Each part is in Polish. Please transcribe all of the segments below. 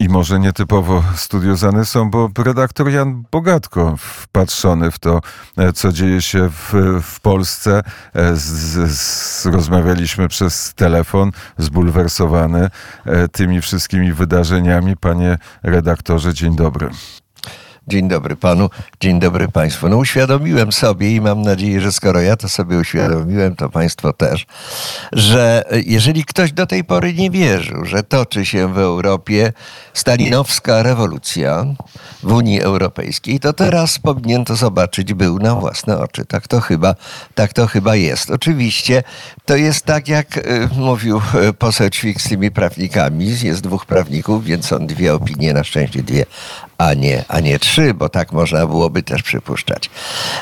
I może nietypowo studiozane są, bo redaktor Jan Bogatko wpatrzony w to, e, co dzieje się w, w Polsce. Z, z, rozmawialiśmy przez telefon, zbulwersowany tymi wszystkimi wydarzeniami. Panie redaktorze, dzień dobry. Dzień dobry panu, dzień dobry państwu. No uświadomiłem sobie i mam nadzieję, że skoro ja to sobie uświadomiłem, to państwo też, że jeżeli ktoś do tej pory nie wierzył, że toczy się w Europie stalinowska rewolucja w Unii Europejskiej, to teraz powinien to zobaczyć był na własne oczy. Tak to chyba, tak to chyba jest. Oczywiście to jest tak, jak y, mówił y, poseł Ćwik z tymi prawnikami. Jest dwóch prawników, więc są dwie opinie, na szczęście dwie a nie, a nie trzy, bo tak można byłoby też przypuszczać.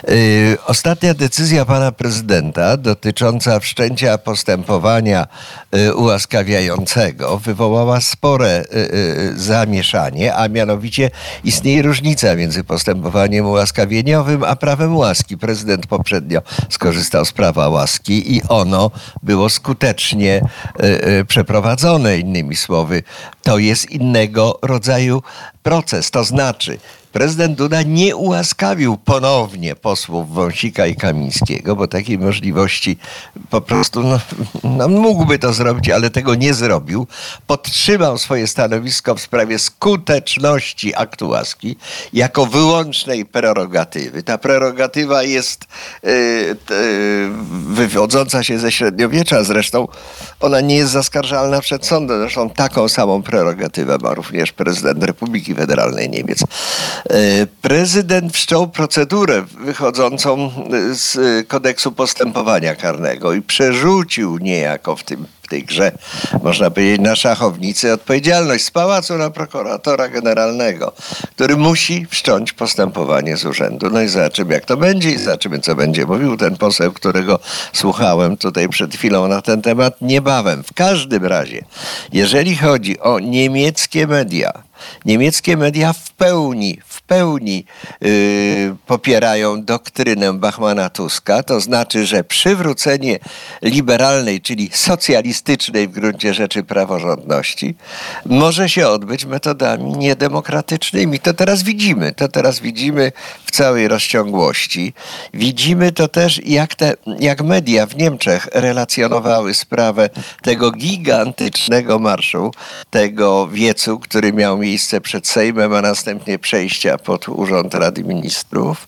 Yy, ostatnia decyzja pana prezydenta dotycząca wszczęcia postępowania yy, ułaskawiającego wywołała spore yy, zamieszanie, a mianowicie istnieje różnica między postępowaniem ułaskawieniowym a prawem łaski. Prezydent poprzednio skorzystał z prawa łaski i ono było skutecznie przeprowadzone. Innymi słowy, to jest innego rodzaju proces. To znaczy, prezydent Duda nie ułaskawił ponownie posłów Wąsika i Kamińskiego, bo takiej możliwości po prostu no, no, mógłby to zrobić, ale tego nie zrobił. Podtrzymał swoje stanowisko w sprawie skuteczności aktu łaski jako wyłącznej prerogatywy. Ta prerogatywa jest yy, yy, wywodząca się ze średniowiecza, zresztą ona nie jest zaskarżalna przed sądem. Zresztą taką samą prerogatywę ma również prezydent Republiki Federalnej Niemiec. E, prezydent wszczął procedurę wychodzącą z kodeksu postępowania karnego i przerzucił niejako w tym w tej grze, można powiedzieć, na szachownicy odpowiedzialność z pałacu na prokuratora generalnego, który musi wszcząć postępowanie z urzędu. No i zobaczymy, jak to będzie i zobaczymy, co będzie mówił ten poseł, którego słuchałem tutaj przed chwilą na ten temat niebawem. W każdym razie, jeżeli chodzi o niemieckie media, niemieckie media w pełni, w pełni yy, popierają doktrynę Bachmana Tuska, to znaczy, że przywrócenie liberalnej, czyli socjalistycznej w gruncie rzeczy praworządności może się odbyć metodami niedemokratycznymi. To teraz widzimy, to teraz widzimy całej rozciągłości. Widzimy to też, jak, te, jak media w Niemczech relacjonowały sprawę tego gigantycznego marszu, tego wiecu, który miał miejsce przed Sejmem, a następnie przejścia pod Urząd Rady Ministrów.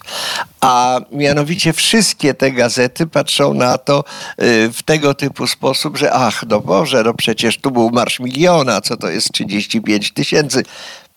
A mianowicie wszystkie te gazety patrzą na to y, w tego typu sposób, że ach, no Boże, no przecież tu był Marsz Miliona, co to jest 35 tysięcy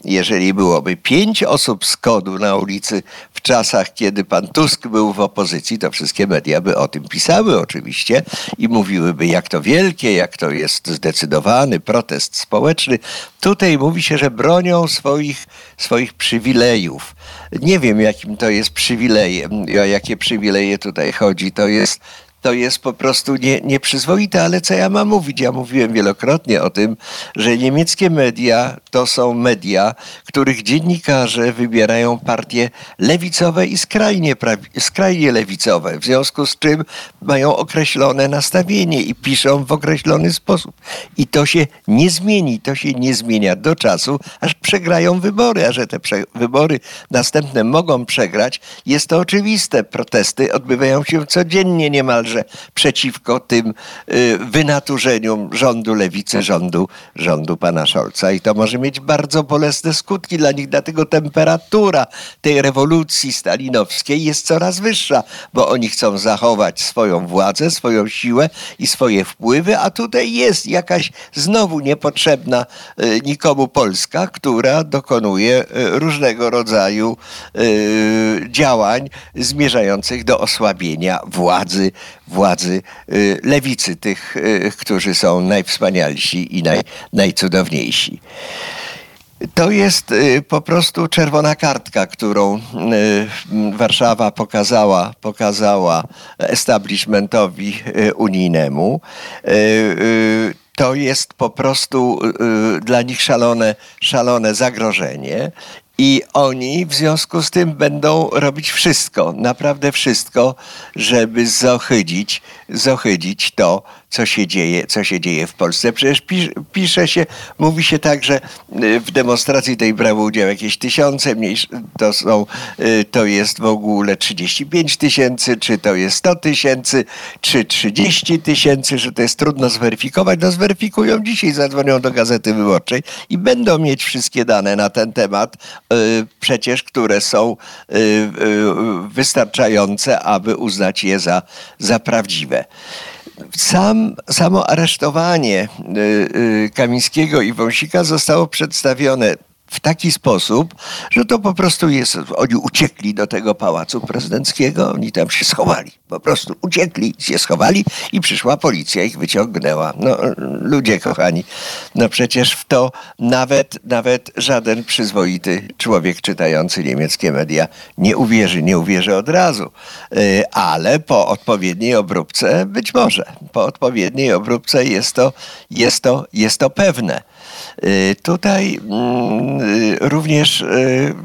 jeżeli byłoby pięć osób z kodu na ulicy w czasach, kiedy pan Tusk był w opozycji, to wszystkie media by o tym pisały oczywiście i mówiłyby, jak to wielkie, jak to jest zdecydowany protest społeczny. Tutaj mówi się, że bronią swoich, swoich przywilejów. Nie wiem, jakim to jest przywilejem, o jakie przywileje tutaj chodzi. To jest to jest po prostu nie, nieprzyzwoite, ale co ja mam mówić? Ja mówiłem wielokrotnie o tym, że niemieckie media to są media, których dziennikarze wybierają partie lewicowe i skrajnie, skrajnie lewicowe, w związku z czym mają określone nastawienie i piszą w określony sposób. I to się nie zmieni, to się nie zmienia do czasu, aż przegrają wybory, a że te wybory następne mogą przegrać, jest to oczywiste. Protesty odbywają się codziennie niemalże także przeciwko tym y, wynaturzeniom rządu lewicy, rządu, rządu pana Scholza. I to może mieć bardzo bolesne skutki dla nich, dlatego temperatura tej rewolucji stalinowskiej jest coraz wyższa, bo oni chcą zachować swoją władzę, swoją siłę i swoje wpływy, a tutaj jest jakaś znowu niepotrzebna y, nikomu Polska, która dokonuje y, różnego rodzaju działań zmierzających do osłabienia władzy władzy y, lewicy, tych, y, którzy są najwspanialsi i naj, najcudowniejsi. To jest y, po prostu czerwona kartka, którą Warszawa pokazała, pokazała establishmentowi unijnemu. To jest po prostu dla nich szalone, szalone zagrożenie I oni w związku z tym będą robić wszystko, naprawdę wszystko, żeby zohydzić, zohydzić to, co się dzieje, co się dzieje w Polsce. Przecież pisze się, mówi się tak, że y, w demonstracji tej brało udział jakieś tysiące, to, są, y, to jest w ogóle 35 tysięcy, czy to jest 100 tysięcy, czy 30 tysięcy, że to jest trudno zweryfikować. No zweryfikują dzisiaj, zadzwonią do Gazety Wyborczej i będą mieć wszystkie dane na ten temat, przecież które są wystarczające, aby uznać je za, za prawdziwe. Sam, samo aresztowanie y, y, Kamińskiego i Wąsika zostało przedstawione w taki sposób, że to po prostu jest, oni uciekli do tego pałacu prezydenckiego, oni tam się schowali, po prostu uciekli, się schowali i przyszła policja, ich wyciągnęła. No, ludzie kochani, no przecież w to nawet, nawet żaden przyzwoity człowiek czytający niemieckie media nie uwierzy, nie uwierzy od razu, y, ale po odpowiedniej obróbce być może, po odpowiedniej obróbce jest to, jest to, jest to pewne. Y, tutaj mm, y, również y,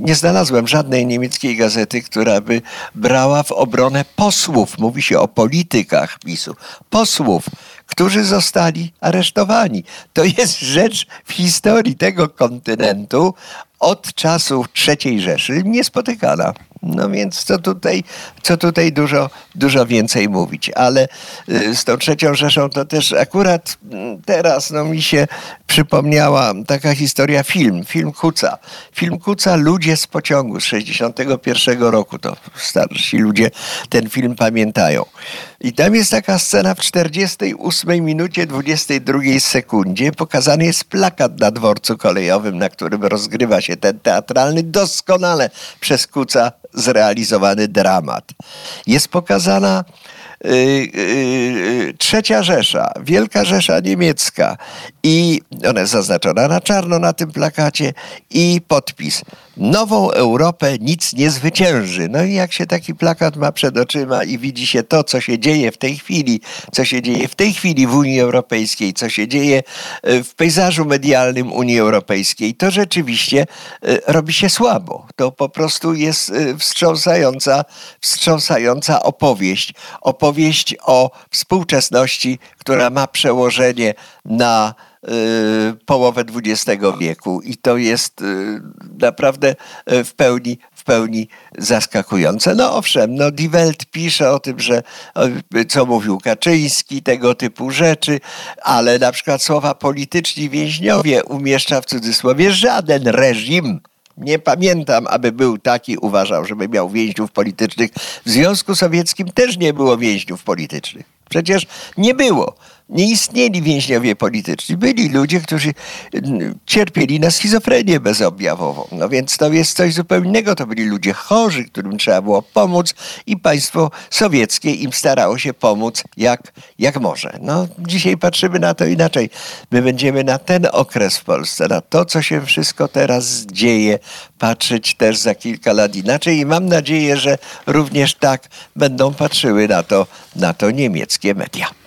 nie znalazłem żadnej niemieckiej gazety, która by brała w obronę posłów, mówi się o politykach PiSu, posłów, którzy zostali aresztowani. To jest rzecz w historii tego kontynentu od czasów III Rzeszy niespotykana. No więc co tutaj, co tutaj dużo, dużo więcej mówić. Ale y, z tą trzecią Rzeszą to też akurat mm, teraz no, mi się przypomniała taka historia film, film Kuca. Film Kuca Ludzie z pociągu z 61 roku. To starsi ludzie ten film pamiętają. I tam jest taka scena w 48 minucie 22 sekundzie. Pokazany jest plakat na dworcu kolejowym, na którym rozgrywa się ten teatralny, doskonale przez Kuca zrealizowany dramat. Jest pokazana trzecia Rzesza, Wielka Rzesza Niemiecka i ona jest zaznaczona na czarno na tym plakacie i podpis nową Europę nic nie zwycięży. No i jak się taki plakat ma przed oczyma i widzi się to, co się dzieje w tej chwili, co się dzieje w tej chwili w Unii Europejskiej, co się dzieje w pejzażu medialnym Unii Europejskiej, to rzeczywiście robi się słabo. To po prostu jest wstrząsająca, wstrząsająca opowieść. Opowieść o współczesności, która ma przełożenie na Y, połowę XX wieku i to jest y, naprawdę y, w pełni, w pełni zaskakujące. No owszem, no Die Welt pisze o tym, że co mówił Kaczyński, tego typu rzeczy, ale na przykład słowa polityczni więźniowie umieszcza w cudzysłowie żaden reżim. Nie pamiętam, aby był taki, uważał, żeby miał więźniów politycznych. W Związku Sowieckim też nie było więźniów politycznych. Przecież nie było nie istnieli więźniowie polityczni. Byli ludzie, którzy mm, cierpieli na schizofrenię bezobjawową. No więc to jest coś zupełnie innego. To byli ludzie chorzy, którym trzeba było pomóc i państwo sowieckie im starało się pomóc jak, jak może. No dzisiaj patrzymy na to inaczej. My będziemy na ten okres w Polsce, na to, co się wszystko teraz dzieje, patrzeć też za kilka lat inaczej i mam nadzieję, że również tak będą patrzyły na to, na to niemieckie media.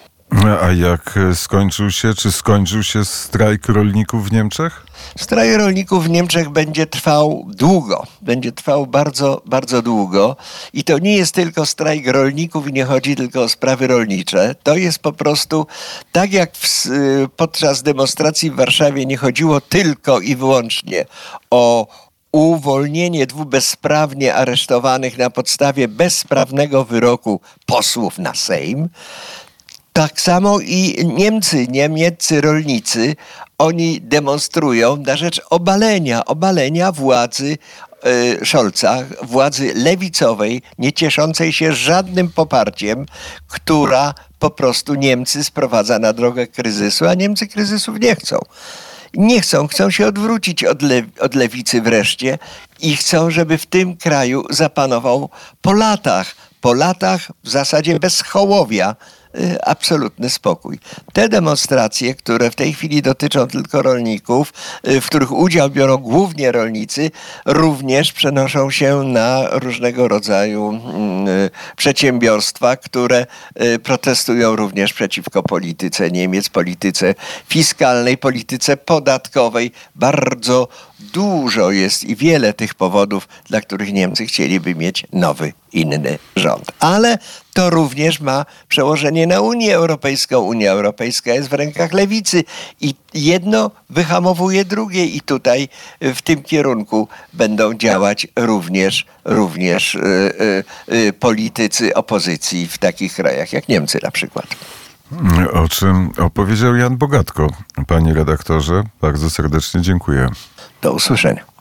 A jak skończył się, czy skończył się strajk rolników w Niemczech? Strajk rolników w Niemczech będzie trwał długo. Będzie trwał bardzo, bardzo długo. I to nie jest tylko strajk rolników i nie chodzi tylko o sprawy rolnicze. To jest po prostu tak jak w, podczas demonstracji w Warszawie nie chodziło tylko i wyłącznie o uwolnienie dwóch bezprawnie aresztowanych na podstawie bezprawnego wyroku posłów na Sejm. Tak samo i Niemcy, niemieccy rolnicy, oni demonstrują na rzecz obalenia, obalenia władzy e, Scholza, władzy lewicowej, nie cieszącej się żadnym poparciem, która po prostu Niemcy sprowadza na drogę kryzysu, a Niemcy kryzysów nie chcą. Nie chcą, chcą się odwrócić od, le od lewicy wreszcie i chcą, żeby w tym kraju zapanował po latach, po latach w zasadzie bez hołowia absolutny spokój. Te demonstracje, które w tej chwili dotyczą tylko rolników, y, w których udział biorą głównie rolnicy, również przenoszą się na różnego rodzaju mm, y, przedsiębiorstwa, które protestują również przeciwko polityce Niemiec, polityce fiskalnej, polityce podatkowej, bardzo dużo jest i wiele tych powodów, dla których Niemcy chcieliby mieć nowy, inny rząd. Ale to również ma przełożenie na Unię Europejską. Unia Europejska jest w rękach lewicy i jedno wyhamowuje drugie i tutaj w tym kierunku będą działać również, również y, y, y, politycy opozycji w takich krajach jak Niemcy na przykład. O czym opowiedział Jan Bogatko. Panie redaktorze, bardzo serdecznie dziękuję. Do usłyszenia.